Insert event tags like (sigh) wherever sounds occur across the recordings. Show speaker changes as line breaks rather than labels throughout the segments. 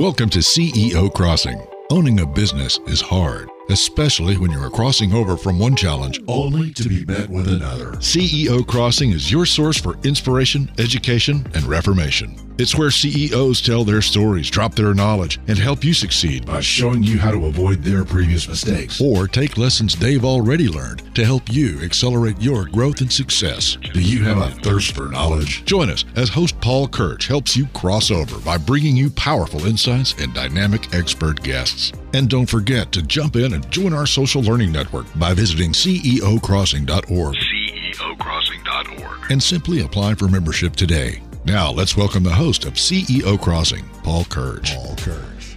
Welcome to CEO Crossing. Owning a business is hard, especially when you are crossing over from one challenge only to be met with another. CEO Crossing is your source for inspiration, education, and reformation. It's where CEOs tell their stories, drop their knowledge, and help you succeed by showing you how to avoid their previous mistakes or take lessons they've already learned to help you accelerate your growth and success. Do you have a thirst for knowledge? Join us as host Paul Kirch helps you cross over by bringing you powerful insights and dynamic expert guests. And don't forget to jump in and join our social learning network by visiting ceocrossing.org. ceocrossing.org. And simply apply for membership today. Now, let's welcome the host of CEO Crossing, Paul Kirch. Paul Kirch.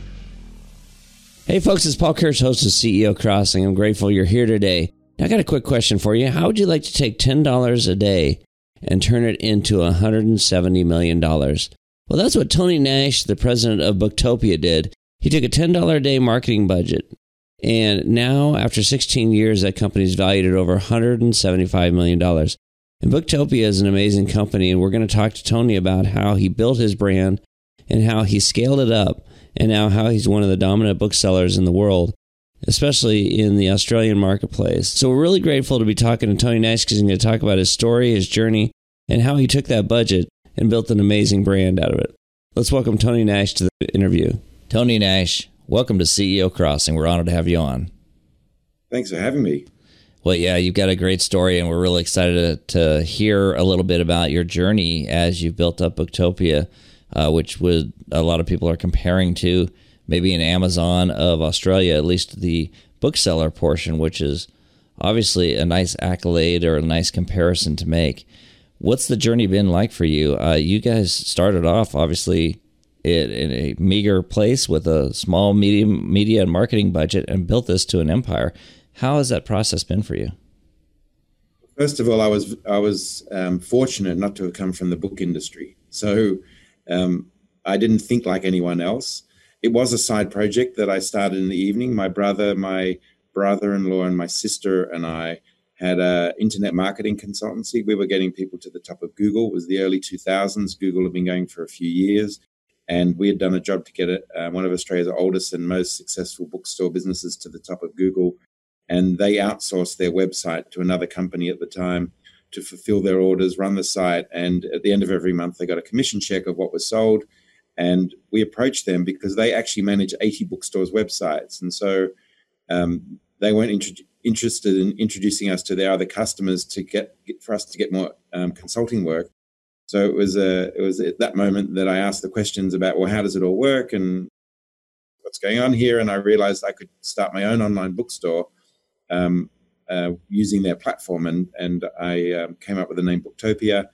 Hey, folks, it's Paul Kirch, host of CEO Crossing. I'm grateful you're here today. I got a quick question for you. How would you like to take $10 a day and turn it into $170 million? Well, that's what Tony Nash, the president of Booktopia, did. He took a $10 a day marketing budget. And now, after 16 years, that company is valued at over $175 million. And Booktopia is an amazing company, and we're going to talk to Tony about how he built his brand and how he scaled it up, and now how he's one of the dominant booksellers in the world, especially in the Australian marketplace. So we're really grateful to be talking to Tony Nash because he's going to talk about his story, his journey, and how he took that budget and built an amazing brand out of it. Let's welcome Tony Nash to the interview. Tony Nash, welcome to CEO Crossing. We're honored to have you on.
Thanks for having me.
Well, yeah, you've got a great story, and we're really excited to, to hear a little bit about your journey as you've built up Booktopia, uh, which would a lot of people are comparing to maybe an Amazon of Australia, at least the bookseller portion, which is obviously a nice accolade or a nice comparison to make. What's the journey been like for you? Uh, you guys started off obviously in, in a meager place with a small medium media and marketing budget and built this to an empire. How has that process been for you?
First of all, I was I was um, fortunate not to have come from the book industry, so um, I didn't think like anyone else. It was a side project that I started in the evening. My brother, my brother-in-law, and my sister and I had a internet marketing consultancy. We were getting people to the top of Google. It was the early 2000s. Google had been going for a few years, and we had done a job to get it, uh, one of Australia's oldest and most successful bookstore businesses to the top of Google and they outsourced their website to another company at the time to fulfill their orders, run the site, and at the end of every month they got a commission check of what was sold. And we approached them because they actually manage 80 bookstores' websites, and so um, they weren't inter- interested in introducing us to their other customers to get, get for us to get more um, consulting work. So it was a, uh, it was at that moment that I asked the questions about well, how does it all work and what's going on here, and I realized I could start my own online bookstore um, uh, using their platform. And, and I um, came up with the name Booktopia,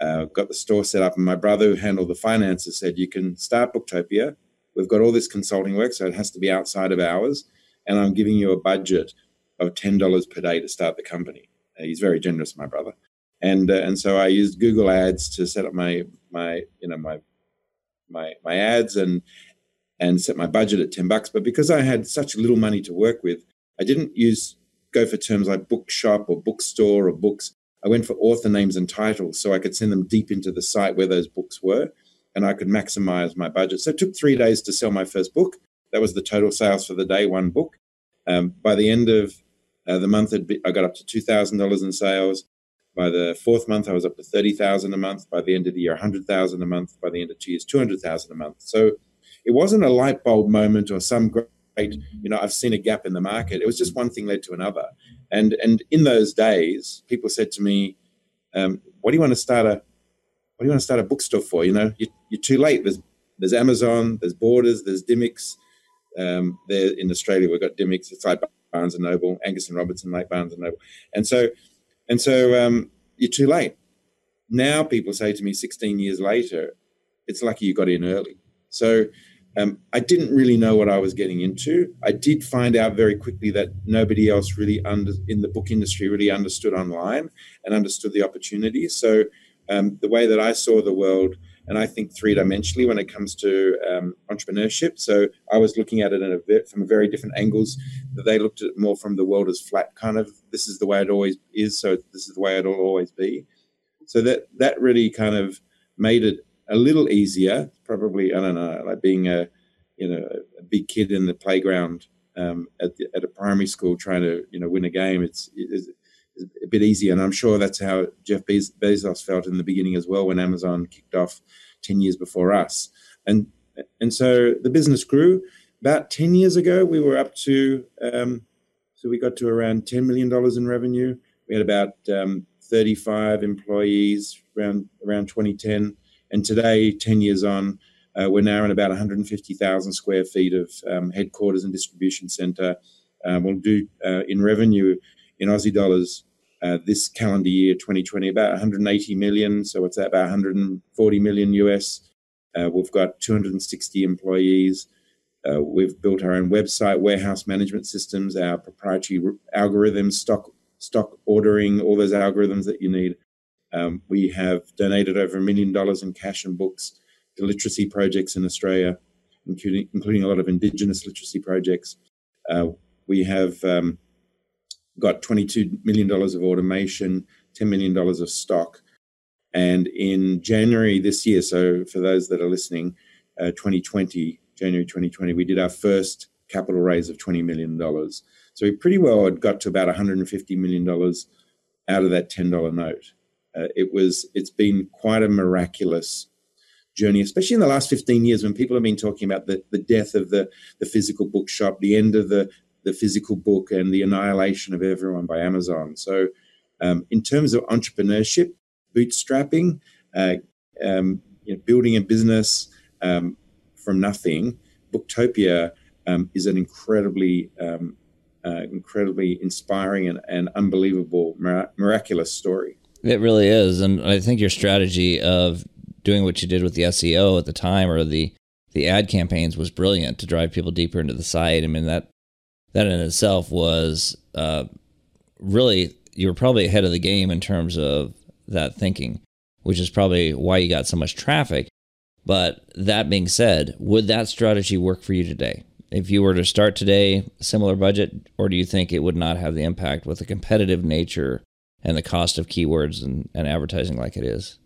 uh, got the store set up. And my brother, who handled the finances, said, You can start Booktopia. We've got all this consulting work, so it has to be outside of hours. And I'm giving you a budget of $10 per day to start the company. Uh, he's very generous, my brother. And, uh, and so I used Google Ads to set up my, my, you know, my, my, my ads and, and set my budget at 10 bucks. But because I had such little money to work with, I didn't use go for terms like bookshop or bookstore or books. I went for author names and titles so I could send them deep into the site where those books were and I could maximize my budget. So it took three days to sell my first book. That was the total sales for the day, one book. Um, by the end of uh, the month, I got up to $2,000 in sales. By the fourth month, I was up to 30,000 a month. By the end of the year, 100,000 a month. By the end of two years, 200,000 a month. So it wasn't a light bulb moment or some great you know, I've seen a gap in the market. It was just one thing led to another. And and in those days, people said to me, um, "What do you want to start a What do you want to start a bookstore for? You know, you, are too late. There's there's Amazon, there's Borders, there's Dymocks. Um, there in Australia, we've got Dymocks. It's like Barnes and Noble, Angus and Robertson, like Barnes and Noble. And so, and so, um, you're too late. Now people say to me, 16 years later, it's lucky you got in early. So um, I didn't really know what I was getting into. I did find out very quickly that nobody else really under in the book industry really understood online and understood the opportunity. So um, the way that I saw the world, and I think three dimensionally when it comes to um, entrepreneurship. So I was looking at it a, from very different angles. They looked at it more from the world as flat, kind of. This is the way it always is. So this is the way it'll always be. So that that really kind of made it a little easier, probably, I don't know, like being a, you know a big kid in the playground um, at, the, at a primary school trying to you know win a game. It's, it's, a bit easier, and I'm sure that's how Jeff Bezos felt in the beginning as well when Amazon kicked off ten years before us. And and so the business grew. About ten years ago, we were up to um, so we got to around ten million dollars in revenue. We had about um, 35 employees around around 2010, and today, 10 years on, uh, we're now in about 150,000 square feet of um, headquarters and distribution center. Um, we'll do uh, in revenue in Aussie dollars uh, this calendar year, 2020, about 180 million. So it's about 140 million US. Uh, we've got 260 employees. Uh, we've built our own website, warehouse management systems, our proprietary algorithms, stock stock ordering, all those algorithms that you need. Um, we have donated over a million dollars in cash and books to literacy projects in Australia, including, including a lot of Indigenous literacy projects. Uh, we have um, got $22 million of automation, $10 million of stock. And in January this year, so for those that are listening, uh, 2020, January 2020, we did our first capital raise of $20 million. So we pretty well had got to about $150 million out of that $10 note. Uh, it was, it's been quite a miraculous journey, especially in the last 15 years when people have been talking about the, the death of the, the physical bookshop, the end of the, the physical book, and the annihilation of everyone by Amazon. So, um, in terms of entrepreneurship, bootstrapping, uh, um, you know, building a business um, from nothing, Booktopia um, is an incredibly, um, uh, incredibly inspiring and, and unbelievable, miraculous story.
It really is, and I think your strategy of doing what you did with the SEO at the time or the the ad campaigns was brilliant to drive people deeper into the site. I mean that that in itself was uh, really you were probably ahead of the game in terms of that thinking, which is probably why you got so much traffic. But that being said, would that strategy work for you today? If you were to start today, similar budget, or do you think it would not have the impact with the competitive nature and the cost of keywords and, and advertising like it is?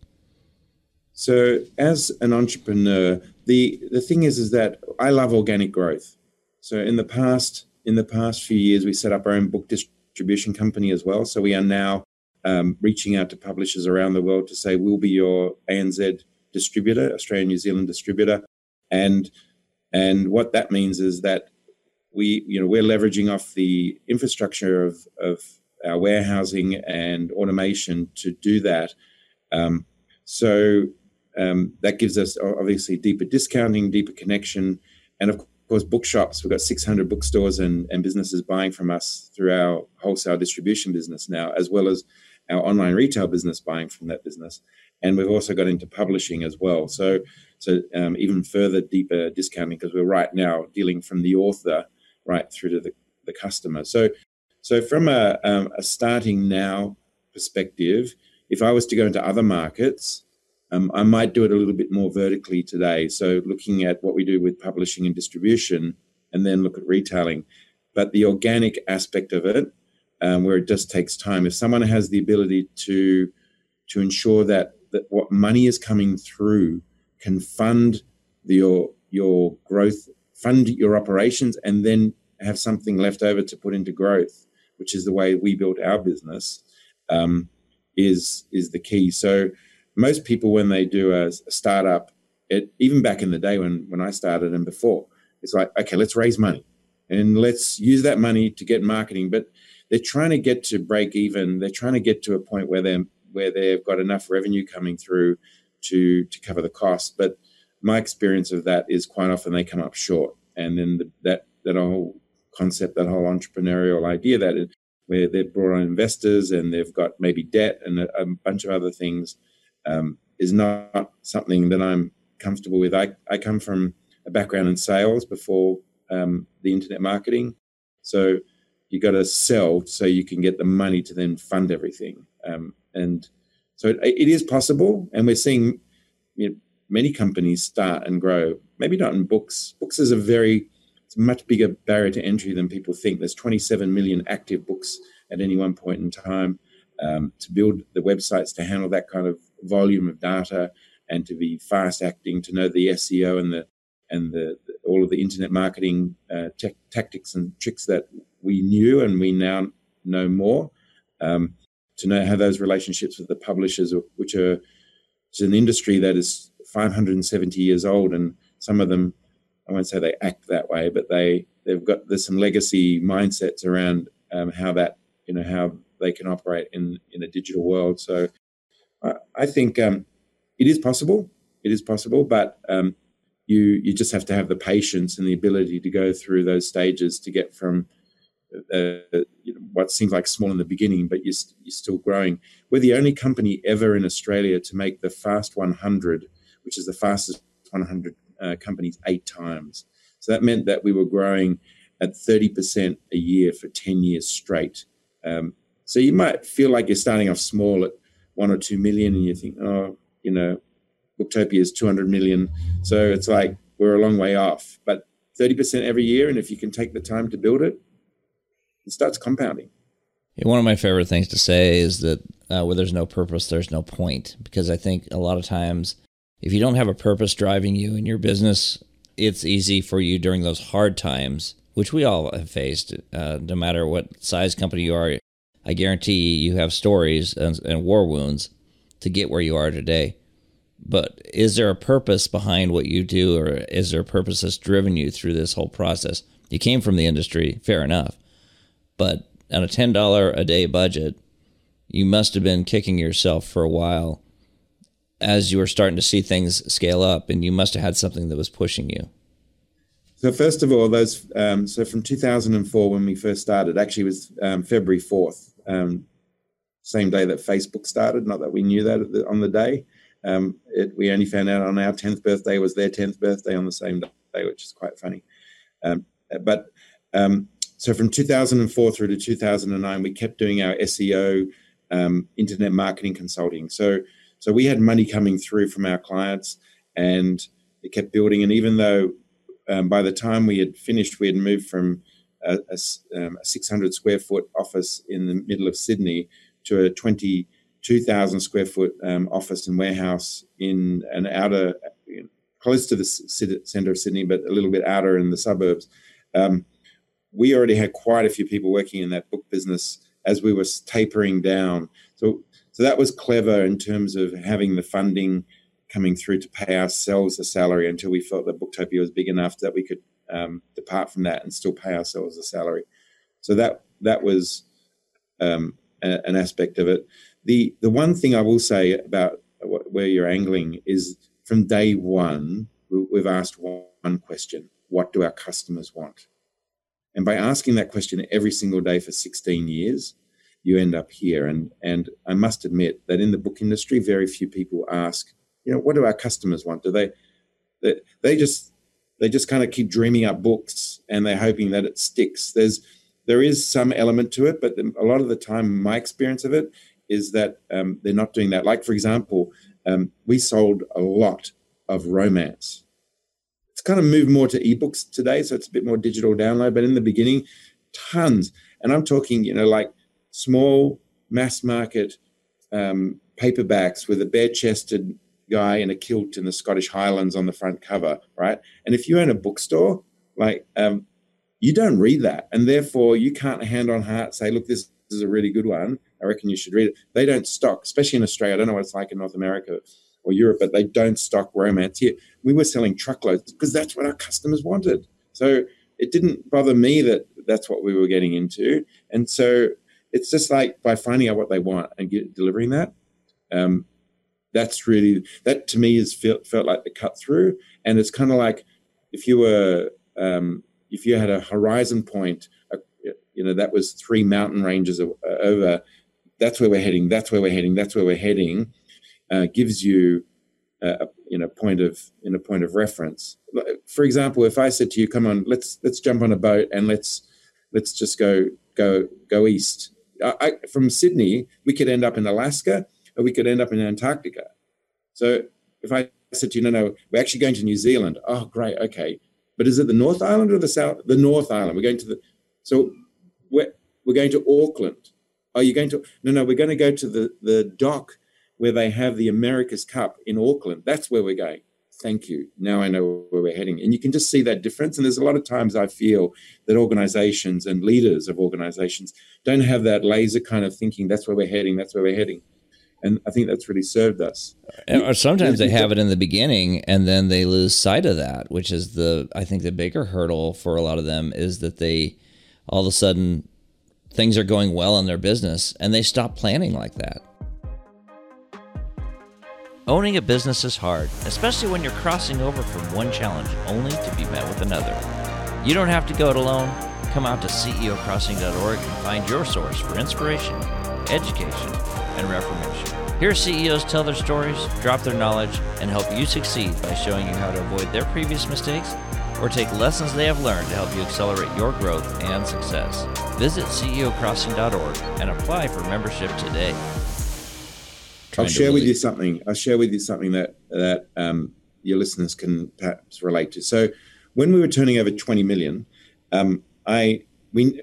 So, as an entrepreneur, the the thing is, is that I love organic growth. So, in the past, in the past few years, we set up our own book distribution company as well. So, we are now um, reaching out to publishers around the world to say we'll be your ANZ distributor, Australian New Zealand distributor, and and what that means is that we you know we're leveraging off the infrastructure of of our warehousing and automation to do that. Um, so um, that gives us obviously deeper discounting, deeper connection, and of course bookshops. We've got 600 bookstores and, and businesses buying from us through our wholesale distribution business now, as well as our online retail business buying from that business. And we've also got into publishing as well. So, so um, even further deeper discounting because we're right now dealing from the author right through to the, the customer. So, so from a, um, a starting now perspective, if I was to go into other markets, um, I might do it a little bit more vertically today. So, looking at what we do with publishing and distribution, and then look at retailing. But the organic aspect of it, um, where it just takes time, if someone has the ability to to ensure that that what money is coming through can fund your your growth, fund your operations, and then have something left over to put into growth, which is the way we built our business, um, is is the key. So most people when they do a, a startup, it, even back in the day when when I started and before, it's like okay, let's raise money and let's use that money to get marketing. But they're trying to get to break even. They're trying to get to a point where they where they've got enough revenue coming through to to cover the cost. But my experience of that is quite often they come up short, and then the, that that whole concept, that whole entrepreneurial idea that it, where they've brought on investors and they've got maybe debt and a, a bunch of other things um, is not something that I'm comfortable with. I, I come from a background in sales before um, the internet marketing. So you got to sell so you can get the money to then fund everything. Um, and so it, it is possible. And we're seeing you know, many companies start and grow, maybe not in books. Books is a very, it's a much bigger barrier to entry than people think. There's 27 million active books at any one point in time. Um, to build the websites to handle that kind of volume of data and to be fast acting, to know the SEO and the and the, the, all of the internet marketing uh, tactics and tricks that we knew and we now know more. Um, to know how those relationships with the publishers, which are it's an industry that is 570 years old, and some of them, I won't say they act that way, but they they've got there's some legacy mindsets around um, how that you know how they can operate in in a digital world. So I, I think um, it is possible. It is possible, but um, you you just have to have the patience and the ability to go through those stages to get from uh, you know, what seems like small in the beginning, but you're, you're still growing. We're the only company ever in Australia to make the Fast 100, which is the fastest 100 uh, companies eight times. So that meant that we were growing at 30% a year for 10 years straight. Um, so you might feel like you're starting off small at one or two million, and you think, oh, you know, Booktopia is 200 million. So it's like we're a long way off. But 30% every year, and if you can take the time to build it, it starts compounding.
One of my favorite things to say is that uh, where there's no purpose, there's no point. Because I think a lot of times, if you don't have a purpose driving you in your business, it's easy for you during those hard times, which we all have faced, uh, no matter what size company you are. I guarantee you have stories and, and war wounds to get where you are today. But is there a purpose behind what you do, or is there a purpose that's driven you through this whole process? You came from the industry, fair enough but on a $10 a day budget, you must have been kicking yourself for a while as you were starting to see things scale up, and you must have had something that was pushing you.
So first of all, those um, so from 2004 when we first started, actually was um, February 4th, um, same day that Facebook started. Not that we knew that on the day. Um, it, we only found out on our 10th birthday was their 10th birthday on the same day, which is quite funny. Um, but um, so from 2004 through to 2009, we kept doing our SEO, um, internet marketing consulting. So so we had money coming through from our clients, and it kept building. And even though um, by the time we had finished, we had moved from a, a, um, a 600 square foot office in the middle of Sydney to a 22,000 square foot um, office and warehouse in an outer, you know, close to the center of Sydney, but a little bit outer in the suburbs. Um, we already had quite a few people working in that book business as we were tapering down. So, so that was clever in terms of having the funding coming through to pay ourselves a salary until we felt that Booktopia was big enough that we could um, depart from that and still pay ourselves a salary. So that that was um, a, an aspect of it. The the one thing I will say about what, where you're angling is from day one we've asked one question: What do our customers want? And by asking that question every single day for 16 years, you end up here. And, and I must admit that in the book industry, very few people ask, you know, what do our customers want? Do they, they, they just, they just kind of keep dreaming up books and they're hoping that it sticks. There's, there is some element to it, but a lot of the time, my experience of it is that um, they're not doing that. Like, for example, um, we sold a lot of romance kind of moved more to ebooks today, so it's a bit more digital download. But in the beginning, tons, and I'm talking, you know, like small mass market um, paperbacks with a bare-chested guy in a kilt in the Scottish Highlands on the front cover, right? And if you own a bookstore, like um, you don't read that, and therefore you can't hand on heart say, "Look, this is a really good one. I reckon you should read it." They don't stock, especially in Australia. I don't know what it's like in North America or Europe, but they don't stock romance here. We were selling truckloads because that's what our customers wanted. So it didn't bother me that that's what we were getting into. And so it's just like by finding out what they want and get, delivering that. Um, that's really that to me has felt felt like the cut through, and it's kind of like if you were um, if you had a horizon point, uh, you know that was three mountain ranges over. That's where we're heading. That's where we're heading. That's where we're heading uh, gives you a, you know point of in a point of reference. For example, if I said to you, "Come on, let's let's jump on a boat and let's let's just go go go east." I, from Sydney, we could end up in Alaska, or we could end up in Antarctica. So if I said to you, "No, no, we're actually going to New Zealand," oh, great, okay. But is it the North Island or the South? The North Island. We're going to the so we're we're going to Auckland. Are you going to? No, no, we're going to go to the the dock where they have the America's Cup in Auckland. That's where we're going. thank you. Now I know where we're heading. And you can just see that difference. And there's a lot of times I feel that organizations and leaders of organizations don't have that laser kind of thinking, that's where we're heading, that's where we're heading. And I think that's really served us.
Or sometimes they have it in the beginning and then they lose sight of that, which is the, I think the bigger hurdle for a lot of them is that they all of a sudden things are going well in their business and they stop planning like that. Owning a business is hard, especially when you're crossing over from one challenge only to be met with another. You don't have to go it alone. Come out to CEOcrossing.org and find your source for inspiration, education, and reformation. Here, CEOs tell their stories, drop their knowledge, and help you succeed by showing you how to avoid their previous mistakes or take lessons they have learned to help you accelerate your growth and success. Visit CEOcrossing.org and apply for membership today.
I'll share really... with you something. I'll share with you something that that um, your listeners can perhaps relate to. So, when we were turning over 20 million, um, I we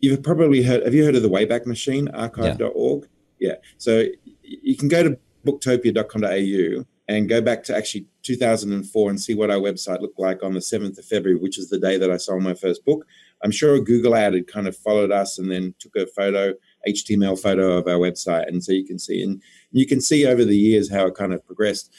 you've probably heard. Have you heard of the Wayback Machine? Archive.org. Yeah. yeah. So you can go to booktopia.com.au and go back to actually 2004 and see what our website looked like on the 7th of February, which is the day that I sold my first book. I'm sure a Google ad had kind of followed us and then took a photo, HTML photo of our website. And so you can see, and you can see over the years how it kind of progressed.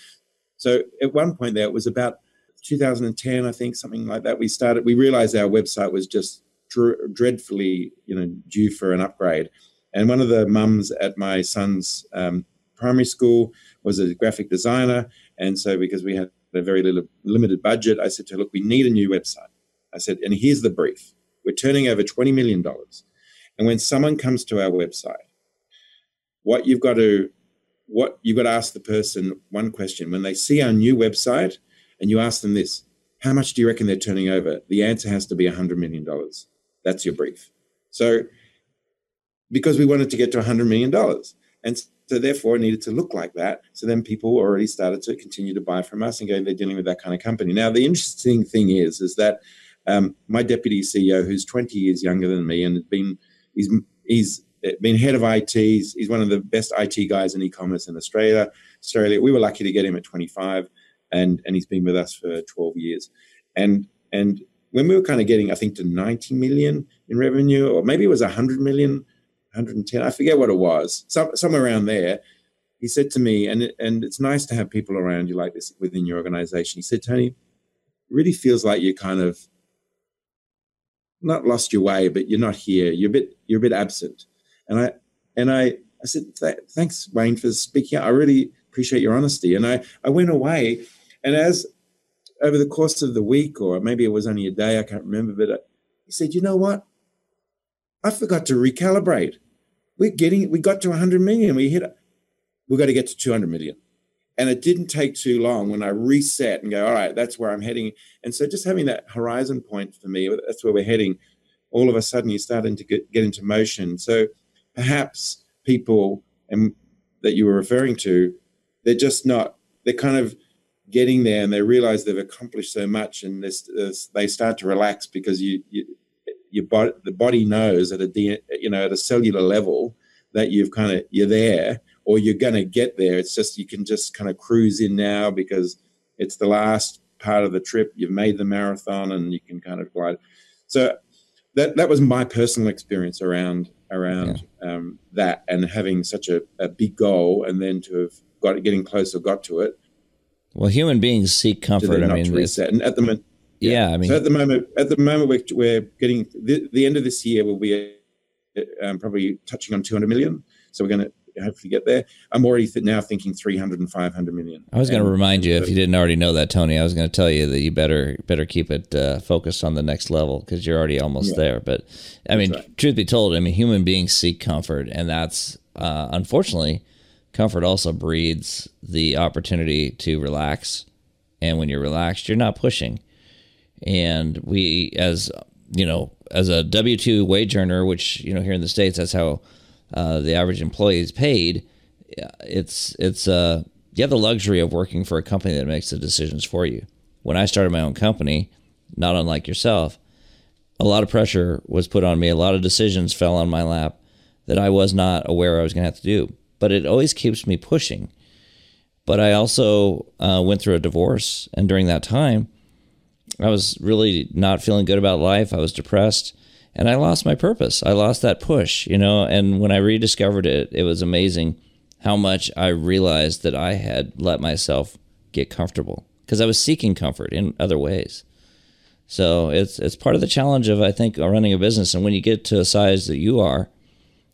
So at one point there, it was about 2010, I think, something like that. We started, we realized our website was just dr- dreadfully, you know, due for an upgrade. And one of the mums at my son's um, primary school was a graphic designer. And so, because we had a very little, limited budget, I said to her, Look, we need a new website. I said, and here's the brief we're turning over $20 million. And when someone comes to our website, what you've got to what you've got to ask the person one question. When they see our new website and you ask them this how much do you reckon they're turning over? the answer has to be $100 million that's your brief. So because we wanted to get to $100 million and so therefore it needed to look like that. So then people already started to continue to buy from us and go they're dealing with that kind of company. Now the interesting thing is is that um, my deputy ceo who's 20 years younger than me and has been he's he's been head of IT. He's, one of the best IT guys in e-commerce in Australia. Australia, we were lucky to get him at 25, and and he's been with us for 12 years. And and when we were kind of getting, I think, to 90 million in revenue, or maybe it was 100 million, 110, I forget what it was, some, somewhere around there. He said to me, and and it's nice to have people around you like this within your organization. He said, Tony, it really feels like you're kind of not lost your way, but you're not here. You're a bit you're a bit absent. And I and I I said, thanks, Wayne, for speaking out. I really appreciate your honesty. And I I went away, and as over the course of the week, or maybe it was only a day, I can't remember, but I, he said, you know what? I forgot to recalibrate. We're getting we got to 100 million. We hit. We got to get to 200 million. And it didn't take too long when I reset and go, all right, that's where I'm heading. And so just having that horizon point for me, that's where we're heading. All of a sudden, you're starting to get, get into motion. So perhaps people and that you were referring to, they're just not, they're kind of getting there and they realize they've accomplished so much and they start to relax because you, you your body, the body knows at a, you know, at a cellular level that you've kind of, you're there or you're going to get there. It's just, you can just kind of cruise in now because it's the last part of the trip. You've made the marathon and you can kind of glide. So that, that was my personal experience around around yeah. um, that and having such a, a big goal and then to have got it, getting closer, got to it.
Well, human beings seek comfort. I mean,
reset. and at the moment,
yeah. yeah. I mean,
so at the moment, at the moment we're, we're getting the, the end of this year will be um, probably touching on 200 million. So we're going to hopefully get there. I'm already th- now thinking 300 and 500 million.
I was going to remind you if you didn't already know that, Tony. I was going to tell you that you better better keep it uh, focused on the next level because you're already almost yeah. there. But I mean, right. truth be told, I mean, human beings seek comfort, and that's uh, unfortunately, comfort also breeds the opportunity to relax. And when you're relaxed, you're not pushing. And we, as you know, as a W two wage earner, which you know here in the states, that's how uh, the average employee is paid, it's it's uh, you have the luxury of working for a company that makes the decisions for you. When I started my own company, not unlike yourself, a lot of pressure was put on me. A lot of decisions fell on my lap that I was not aware I was going to have to do. But it always keeps me pushing. But I also uh, went through a divorce, and during that time, I was really not feeling good about life. I was depressed, and I lost my purpose. I lost that push, you know. And when I rediscovered it, it was amazing how much I realized that I had let myself get comfortable because I was seeking comfort in other ways. So it's it's part of the challenge of I think running a business. And when you get to a size that you are,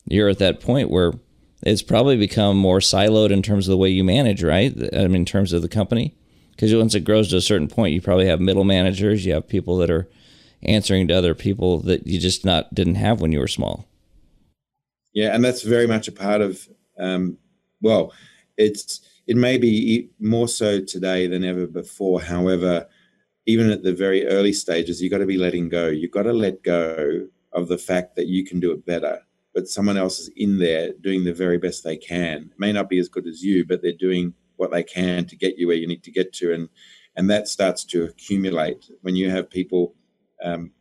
you're at that point where it's probably become more siloed in terms of the way you manage, right? I mean, in terms of the company, because once it grows to a certain point, you probably have middle managers, you have people that are answering to other people that you just not didn't have when you were small.
Yeah, and that's very much a part of. Um, well, it's it may be more so today than ever before. However, even at the very early stages, you've got to be letting go. You've got to let go of the fact that you can do it better, but someone else is in there doing the very best they can. It may not be as good as you, but they're doing what they can to get you where you need to get to, and and that starts to accumulate when you have people, um,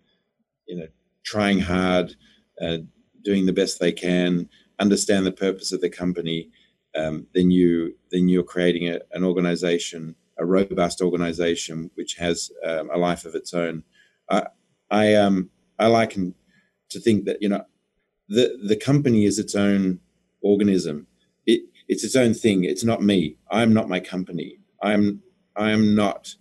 you know, trying hard, uh, doing the best they can, understand the purpose of the company. Um, then you then you're creating a, an organization a robust organization which has um, a life of its own. I, I, um, I liken to think that, you know, the, the company is its own organism. It, it's its own thing. It's not me. I'm not my company. I'm, I am not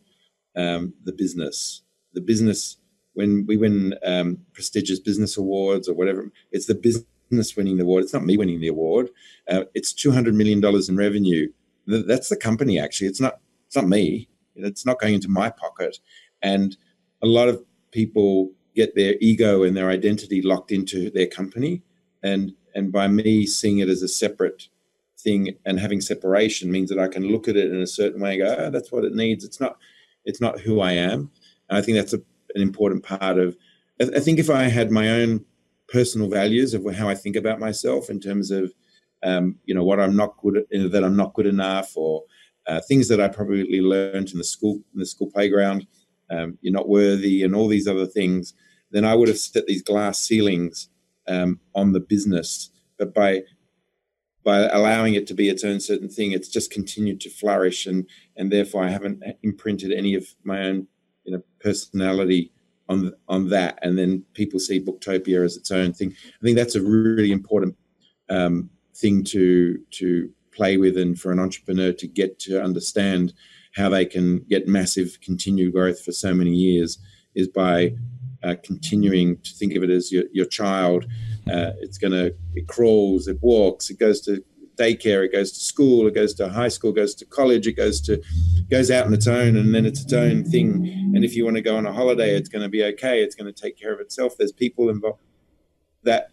um, the business. The business, when we win um, prestigious business awards or whatever, it's the business winning the award. It's not me winning the award. Uh, it's $200 million in revenue. That's the company, actually. It's not it's not me. It's not going into my pocket. And a lot of people get their ego and their identity locked into their company. And and by me seeing it as a separate thing and having separation means that I can look at it in a certain way and go, oh, that's what it needs. It's not it's not who I am. And I think that's a, an important part of I think if I had my own personal values of how I think about myself in terms of um, you know what I'm not good at, that I'm not good enough or uh, things that I probably learned in the school in the school playground. Um, you're not worthy, and all these other things. Then I would have set these glass ceilings um, on the business. But by by allowing it to be its own certain thing, it's just continued to flourish, and and therefore I haven't imprinted any of my own you know personality on on that. And then people see Booktopia as its own thing. I think that's a really important um, thing to to play with and for an entrepreneur to get to understand how they can get massive continued growth for so many years is by uh, continuing to think of it as your, your child. Uh, it's going to, it crawls, it walks, it goes to daycare, it goes to school, it goes to high school, goes to college, it goes to, goes out on its own and then it's its own thing. And if you want to go on a holiday, it's going to be okay. It's going to take care of itself. There's people involved that,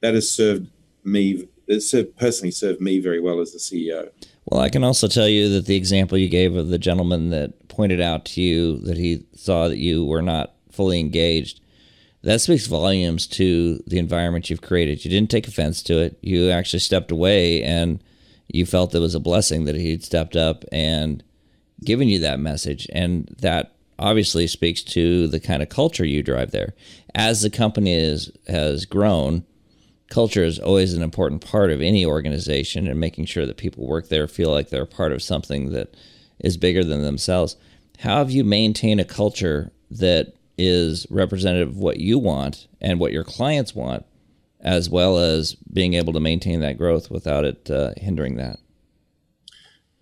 that has served me it served, personally served me very well as the CEO.
Well, I can also tell you that the example you gave of the gentleman that pointed out to you that he saw that you were not fully engaged, that speaks volumes to the environment you've created. You didn't take offense to it. You actually stepped away and you felt it was a blessing that he'd stepped up and given you that message. And that obviously speaks to the kind of culture you drive there. As the company is, has grown, culture is always an important part of any organization and making sure that people work there feel like they're part of something that is bigger than themselves. How have you maintained a culture that is representative of what you want and what your clients want, as well as being able to maintain that growth without it uh, hindering that?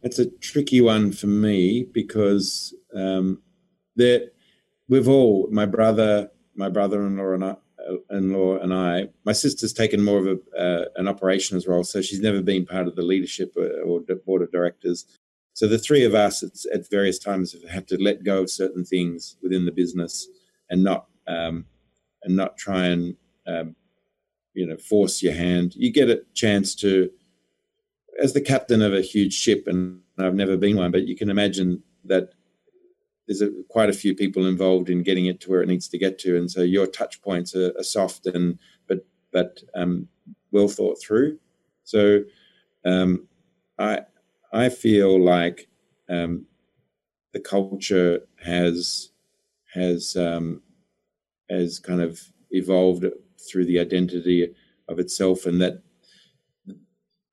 It's a tricky one for me because um, that we've all my brother, my brother-in-law, and I, in-law and I, my sister's taken more of a, uh, an operations role, so she's never been part of the leadership or, or board of directors. So the three of us, at various times, have had to let go of certain things within the business and not um, and not try and um, you know force your hand. You get a chance to, as the captain of a huge ship, and I've never been one, but you can imagine that there's a, quite a few people involved in getting it to where it needs to get to, and so your touch points are, are soft and but but um, well thought through. So um, I I feel like um, the culture has has um, has kind of evolved through the identity of itself, and that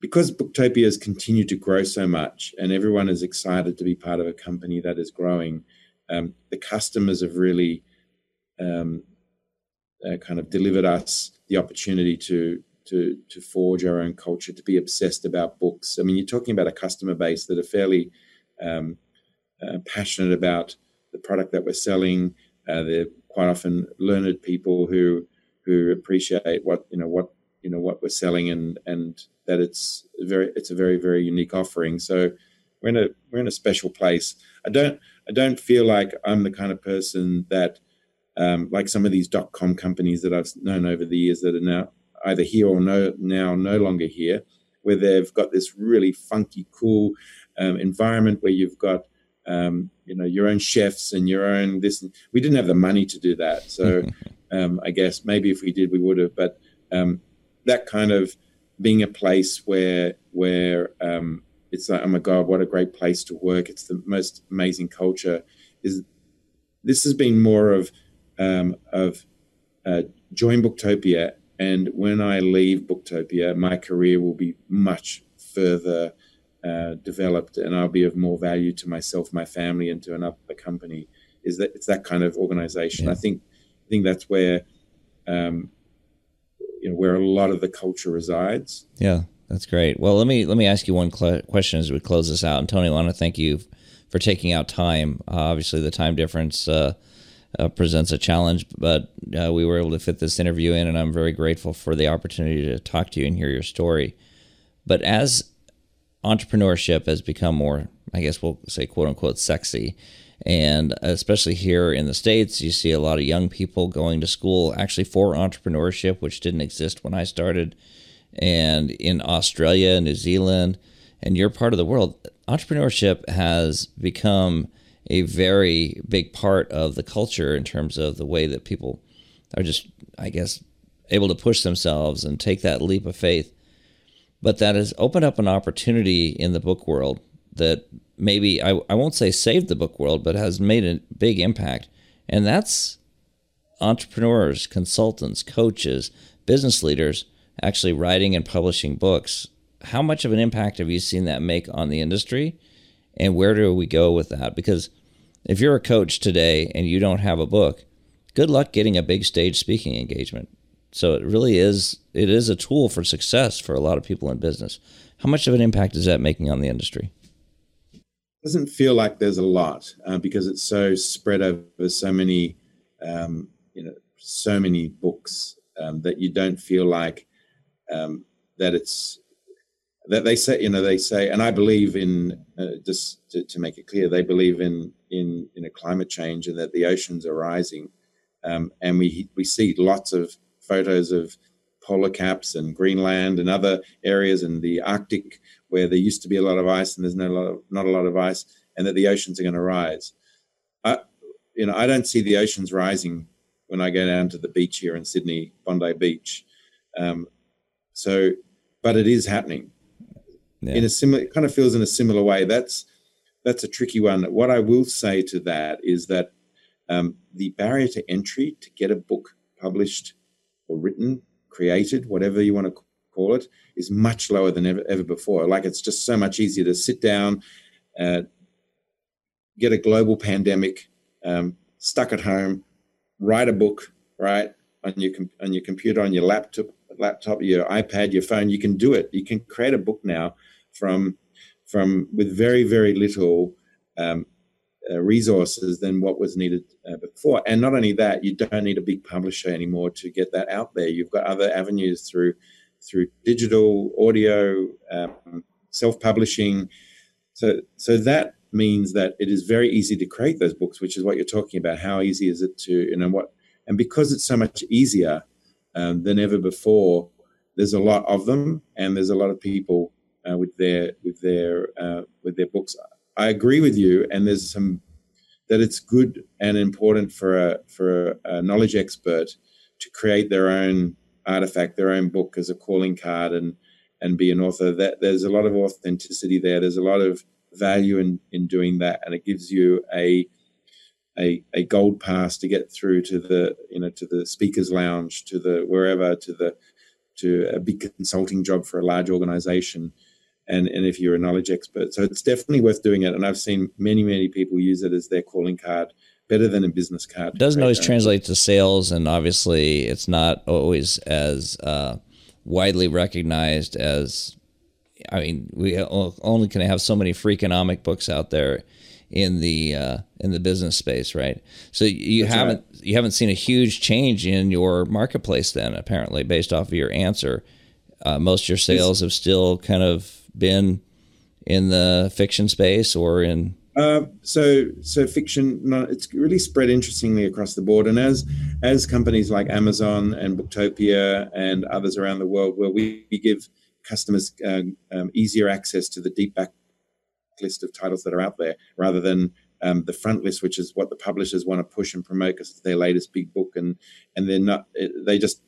because Booktopia has continued to grow so much, and everyone is excited to be part of a company that is growing, um, the customers have really um, uh, kind of delivered us the opportunity to to to forge our own culture, to be obsessed about books. I mean, you're talking about a customer base that are fairly um, uh, passionate about the product that we're selling. Uh, they're quite often learned people who who appreciate what you know what you know what we're selling and and that it's very it's a very very unique offering. So we're in a we're in a special place. I don't I don't feel like I'm the kind of person that um, like some of these dot com companies that I've known over the years that are now either here or no now no longer here, where they've got this really funky, cool um, environment where you've got um, you know your own chefs and your own this. We didn't have the money to do that, so (laughs) um, I guess maybe if we did, we would have. But um, that kind of being a place where where um, it's like oh my god, what a great place to work! It's the most amazing culture. Is this has been more of um, of uh, join Booktopia and when I leave Booktopia, my career will be much further uh, developed, and I'll be of more value to myself, my family, and to another company. Is that it's that kind of organization? Yeah. I think I think that's where um, you know where a lot of the culture resides.
Yeah, that's great. Well, let me let me ask you one cl- question as we close this out. And Tony, I want to thank you for taking out time. Uh, obviously, the time difference. Uh, uh, presents a challenge, but uh, we were able to fit this interview in, and I'm very grateful for the opportunity to talk to you and hear your story. But as entrepreneurship has become more, I guess we'll say, quote unquote, sexy, and especially here in the States, you see a lot of young people going to school actually for entrepreneurship, which didn't exist when I started. And in Australia, New Zealand, and your part of the world, entrepreneurship has become a very big part of the culture in terms of the way that people are just, I guess, able to push themselves and take that leap of faith. But that has opened up an opportunity in the book world that maybe I, I won't say saved the book world, but has made a big impact. And that's entrepreneurs, consultants, coaches, business leaders actually writing and publishing books. How much of an impact have you seen that make on the industry? And where do we go with that? Because if you're a coach today and you don't have a book, good luck getting a big stage speaking engagement. So it really is it is a tool for success for a lot of people in business. How much of an impact is that making on the industry?
It Doesn't feel like there's a lot uh, because it's so spread over so many, um, you know, so many books um, that you don't feel like um, that it's that they say, you know, they say, and I believe in uh, just to, to, make it clear, they believe in in in a climate change and that the oceans are rising, um, and we we see lots of photos of polar caps and Greenland and other areas in the Arctic where there used to be a lot of ice and there's no lot of, not a lot of ice, and that the oceans are going to rise. I, you know, I don't see the oceans rising when I go down to the beach here in Sydney, Bondi Beach. Um, so, but it is happening yeah. in a similar it kind of feels in a similar way. That's that's a tricky one. What I will say to that is that um, the barrier to entry to get a book published or written, created, whatever you want to call it, is much lower than ever, ever before. Like it's just so much easier to sit down, uh, get a global pandemic, um, stuck at home, write a book, right on your on your computer, on your laptop, laptop, your iPad, your phone. You can do it. You can create a book now from from with very very little um, uh, resources than what was needed uh, before. And not only that, you don't need a big publisher anymore to get that out there. You've got other avenues through through digital, audio, um, self-publishing. So so that means that it is very easy to create those books, which is what you're talking about. How easy is it to you know what? And because it's so much easier um, than ever before, there's a lot of them, and there's a lot of people uh, with their with their uh, with their books. I agree with you, and there's some that it's good and important for a for a, a knowledge expert to create their own artifact, their own book as a calling card, and and be an author. That there's a lot of authenticity there. There's a lot of value in in doing that, and it gives you a a, a gold pass to get through to the you know to the speakers lounge to the wherever to the to a big consulting job for a large organization and and if you're a knowledge expert so it's definitely worth doing it and i've seen many many people use it as their calling card better than a business card
it doesn't always translate to sales and obviously it's not always as uh, widely recognized as i mean we only can have so many freakonomic books out there in the uh, in the business space, right? So you That's haven't right. you haven't seen a huge change in your marketplace then, apparently, based off of your answer. Uh, most of your sales have still kind of been in the fiction space or in
uh, so so fiction no, it's really spread interestingly across the board and as as companies like amazon and booktopia and others around the world where we, we give customers uh, um, easier access to the deep back list of titles that are out there rather than um, the front list, which is what the publishers want to push and promote because it's their latest big book, and and they're not. They just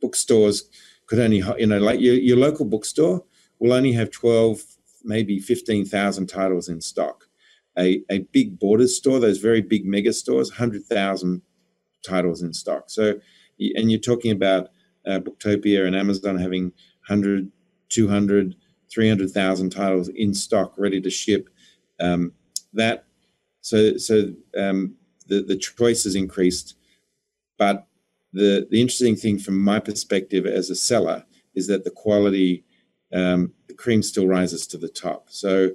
bookstores could only you know like your, your local bookstore will only have twelve, maybe fifteen thousand titles in stock. A a big Borders store, those very big mega stores, hundred thousand titles in stock. So, and you're talking about uh, Booktopia and Amazon having 100, 200, 300,000 titles in stock, ready to ship. Um, that so so um, the the choice has increased, but the the interesting thing from my perspective as a seller is that the quality, um, the cream still rises to the top. So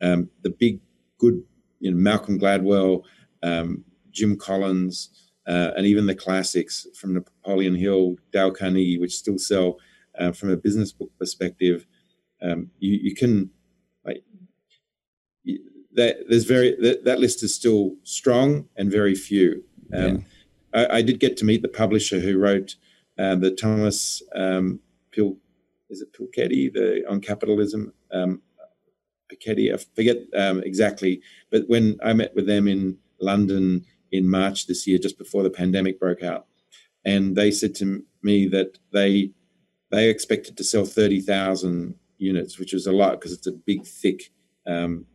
um, the big good, you know, Malcolm Gladwell, um, Jim Collins, uh, and even the classics from Napoleon Hill, Dale Carnegie, which still sell uh, from a business book perspective um, you, you can like that there's very that, that list is still strong and very few um, yeah. I, I, did get to meet the publisher who wrote uh, the thomas um, Pil, is it Pilkedy the on capitalism um, Piketty, I forget um, exactly, but when I met with them in London in March this year, just before the pandemic broke out, and they said to me that they they expected to sell thirty thousand units, which was a lot because it's a big, thick um,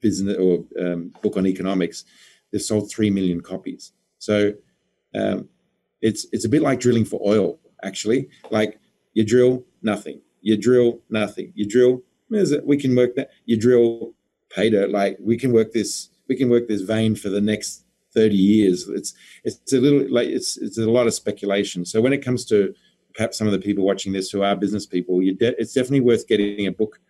business or um, book on economics. They've sold three million copies. So um, it's it's a bit like drilling for oil, actually. Like you drill nothing, you drill nothing, you drill. We can work that. You drill pay dirt. Like we can work this. We can work this vein for the next thirty years. It's it's a little like it's it's a lot of speculation. So when it comes to perhaps some of the people watching this who are business people, de- it's definitely worth getting a book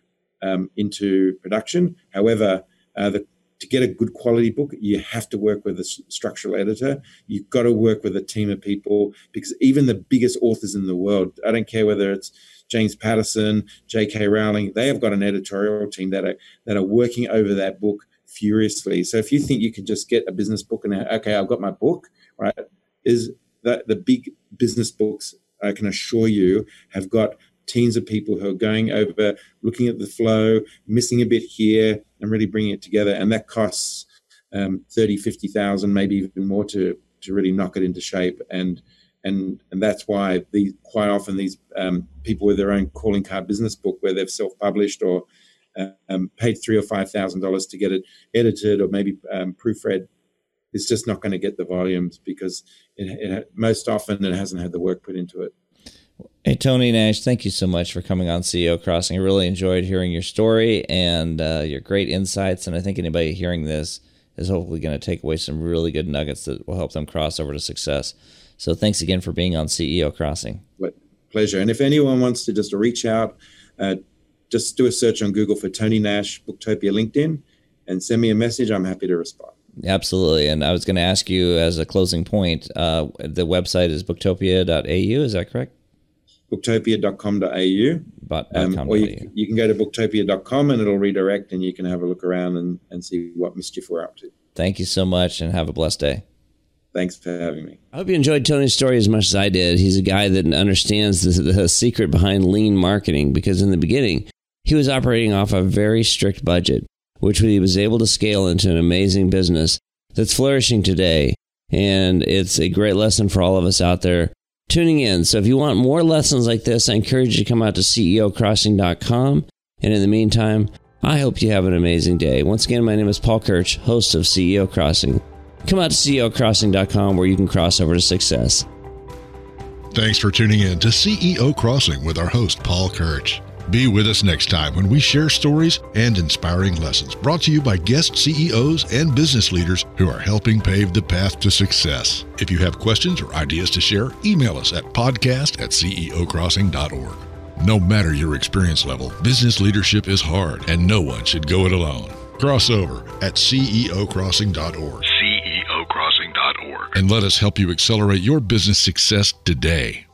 um, into production. However, uh, the, to get a good quality book, you have to work with a structural editor. You've got to work with a team of people because even the biggest authors in the world, I don't care whether it's James Patterson, J.K. Rowling, they have got an editorial team that are that are working over that book furiously. So if you think you can just get a business book and okay, I've got my book, right? Is that the big business books I can assure you, have got teams of people who are going over, looking at the flow, missing a bit here, and really bringing it together. And that costs um, 30, 50,000, maybe even more to, to really knock it into shape. And and and that's why the quite often these um, people with their own calling card business book, where they've self-published or um, paid three or five thousand dollars to get it edited or maybe um, proofread, it's just not going to get the volumes because it, it, most often it hasn't had the work put into it.
Hey, Tony Nash, thank you so much for coming on CEO Crossing. I really enjoyed hearing your story and uh, your great insights. And I think anybody hearing this is hopefully going to take away some really good nuggets that will help them cross over to success. So thanks again for being on CEO Crossing.
What pleasure. And if anyone wants to just reach out, uh, just do a search on Google for Tony Nash, Booktopia LinkedIn, and send me a message. I'm happy to respond.
Absolutely. And I was going to ask you as a closing point uh, the website is booktopia.au. Is that correct?
booktopia.com.au.
But, um,
or you, you, can go to booktopia.com and it'll redirect and you can have a look around and, and see what mischief we're up to.
Thank you so much and have a blessed day.
Thanks for having me.
I hope you enjoyed Tony's story as much as I did. He's a guy that understands the, the secret behind lean marketing because in the beginning, he was operating off a very strict budget which he was able to scale into an amazing business that's flourishing today. And it's a great lesson for all of us out there tuning in. So if you want more lessons like this, I encourage you to come out to CEOcrossing.com. And in the meantime, I hope you have an amazing day. Once again, my name is Paul Kirch, host of CEO Crossing. Come out to CEOcrossing.com where you can cross over to success.
Thanks for tuning in to CEO Crossing with our host, Paul Kirch. Be with us next time when we share stories and inspiring lessons brought to you by guest CEOs and business leaders who are helping pave the path to success. If you have questions or ideas to share, email us at podcast at ceocrossing.org. No matter your experience level, business leadership is hard and no one should go it alone. Crossover at ceocrossing.org. And let us help you accelerate your business success today.